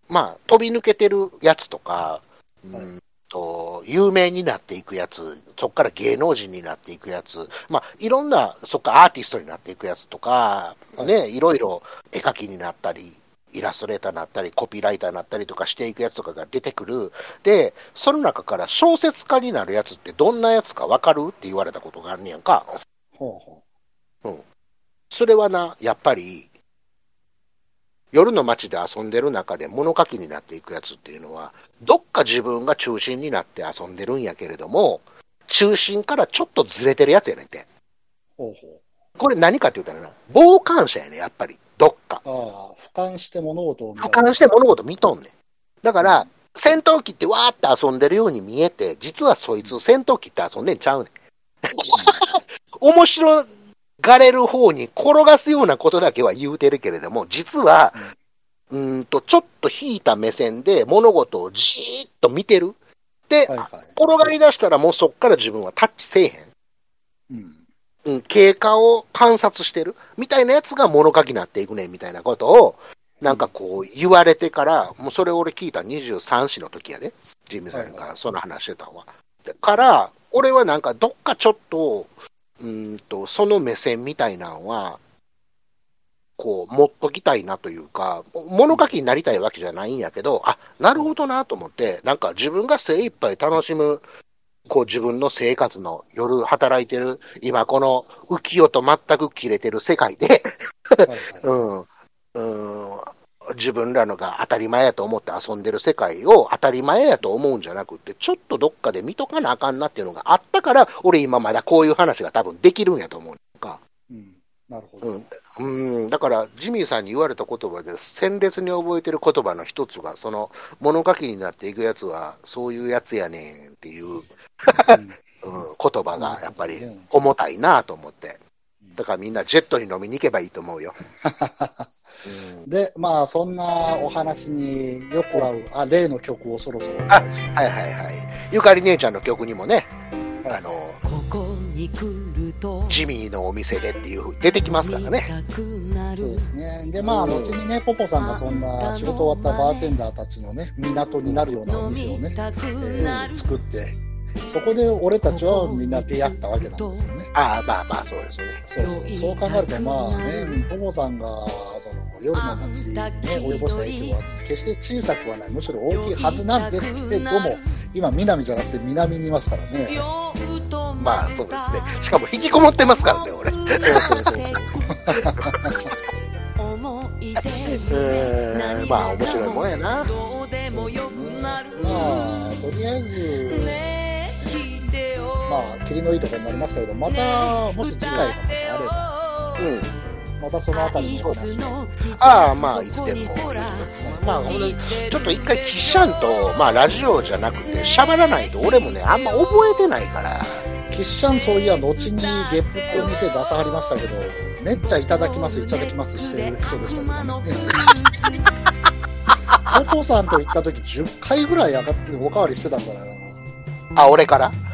S2: まあ、飛び抜けてるやつとか、う
S1: はい
S2: んと、有名になっていくやつ、そこから芸能人になっていくやつ、まあ、いろんな、そっかアーティストになっていくやつとか、
S1: はい
S2: ね、いろいろ絵描きになったり、イラストレーターになったり、コピーライターになったりとかしていくやつとかが出てくる。で、その中から小説家になるやつってどんなやつかわかる？って言われたことがあんねやんか。
S1: ほうほ
S2: それはな、やっぱり、夜の街で遊んでる中で物書きになっていくやつっていうのは、どっか自分が中心になって遊んでるんやけれども、中心からちょっとずれてるやつやねんて。
S1: う。ほうほ
S2: これ何かって言ったらな、傍観者やねん、やっぱり。どっか。
S1: う。ああ、俯瞰して物事を見
S2: 俯瞰して物事見とんねん。だから、戦闘機ってわーって遊んでるように見えて、実はそいつ戦闘機って遊んでんちゃうねん。面白がれる方に転がすようなことだけは言うてるけれども、実は、うーんと、ちょっと引いた目線で物事をじーっと見てる。で、
S1: はいはい。
S2: 転がり出したらもうそっから自分はタッチせえへん。
S1: うん。
S2: うん、経過を観察してるみたいなやつが物書きになっていくねんみたいなことを、なんかこう言われてから、もうそれ俺聞いた23歳の時やね。ジミーさん
S1: はいは
S2: がその話してたのは。だから、俺はなんかどっかちょっと、うーんと、その目線みたいなのは、こう、持っときたいなというか、物書きになりたいわけじゃないんやけど、あ、なるほどなと思って、なんか自分が精一杯楽しむ、こう自分の生活の夜働いてる、今この浮世と全く切れてる世界で、
S1: はいはい。
S2: うん、うん、自分らのが当たり前やと思って遊んでる世界を当たり前やと思うんじゃなくて、ちょっとどっかで見とかなあかんなっていうのがあったから、俺今まだこういう話が多分できるんやと思うか。
S1: うん。なるほど。
S2: うん、うん、だから、ジミーさんに言われた言葉で、鮮烈に覚えてる言葉の一つが、その、物書きになっていくやつは、そういうやつやねんっていう、うん、言葉がやっぱり重たいなと思って。だからみんなジェットに飲みに行けばいいと思うよ。うん
S1: で、まあ、そんなお話によく合う、あ、例の曲をそろそろお願いします。
S2: はいはいはい。ゆかり姉ちゃんの曲にもね、
S1: はい
S2: あの、
S3: ここに来ると
S2: ジミーのお店でっていう、出てきますからね。
S1: そうですね。で、まあ、後にね、ポポさんがそんな仕事終わったバーテンダーたちのね、港になるようなお店をね、えー作って、そこで俺たちはみんな出会ったわけなんですよね。
S2: ああ、まあまあ、そうですね。
S1: そうそう。そう考えると、まあね、ポポさん。が、その、夜の街にね、及ぼした影響は、決して小さくはない、むしろ大きいはずなん。ですけれども、今、南じゃなくて南にいますからね。
S2: まあそうですね。しかも引きこもってますからね、俺。う
S1: そうそうそうそう。
S2: ーん、まあ面白いもん。やな。
S1: まあ、とりあえず、まあ、霧のいいところになりましたけど、また、もし次回がまたあれば、
S2: うん。
S1: またそのあたりのお話を。
S2: ああ、まあいつでも。まあほんとに、ちょっと一回キッシャンと、まあラジオじゃなくて、喋らないと俺もね、あんま覚えてないから。
S1: キッシャンそういや、後にゲップってお店出さはりましたけど、めっちゃいただきます、いただきますしてる人でしたけどね。お父さんと行った時10回ぐらい上がっておかわりしてたんじゃないか
S2: あ、俺から？
S1: な。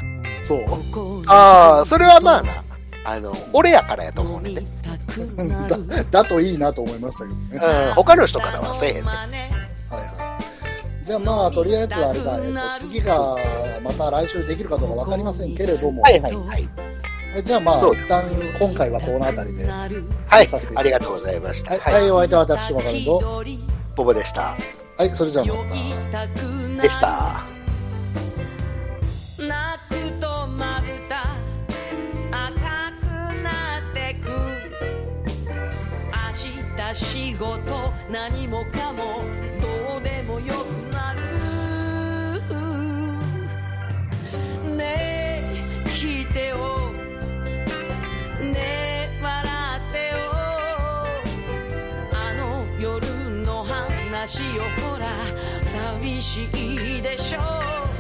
S1: そう。
S2: ああ、それはまあな。あの、俺やからやと思うねんね。
S1: だ、だといいなと思いましたけどね。
S2: うん、他の人からはせえへんね。
S1: はいはい。じゃあまあ、とりあえずあれだ、えっと、次がまた来週できるかどうかわかりませんけれども、
S2: はいはいはい。
S1: えじゃあまあ、一旦今回はこの辺りで、は
S2: はい
S1: させてい。た
S2: ありがとうございました。
S1: い、
S2: はい。
S1: はい、お相手は私、わかると、
S2: ボボでした。
S1: はい、それじゃあまた。
S2: でした。
S3: 仕事何もかもどうでもよくなるねえ聞いてよ。ねえ笑ってよ。あの夜の話よほら寂しいでしょ。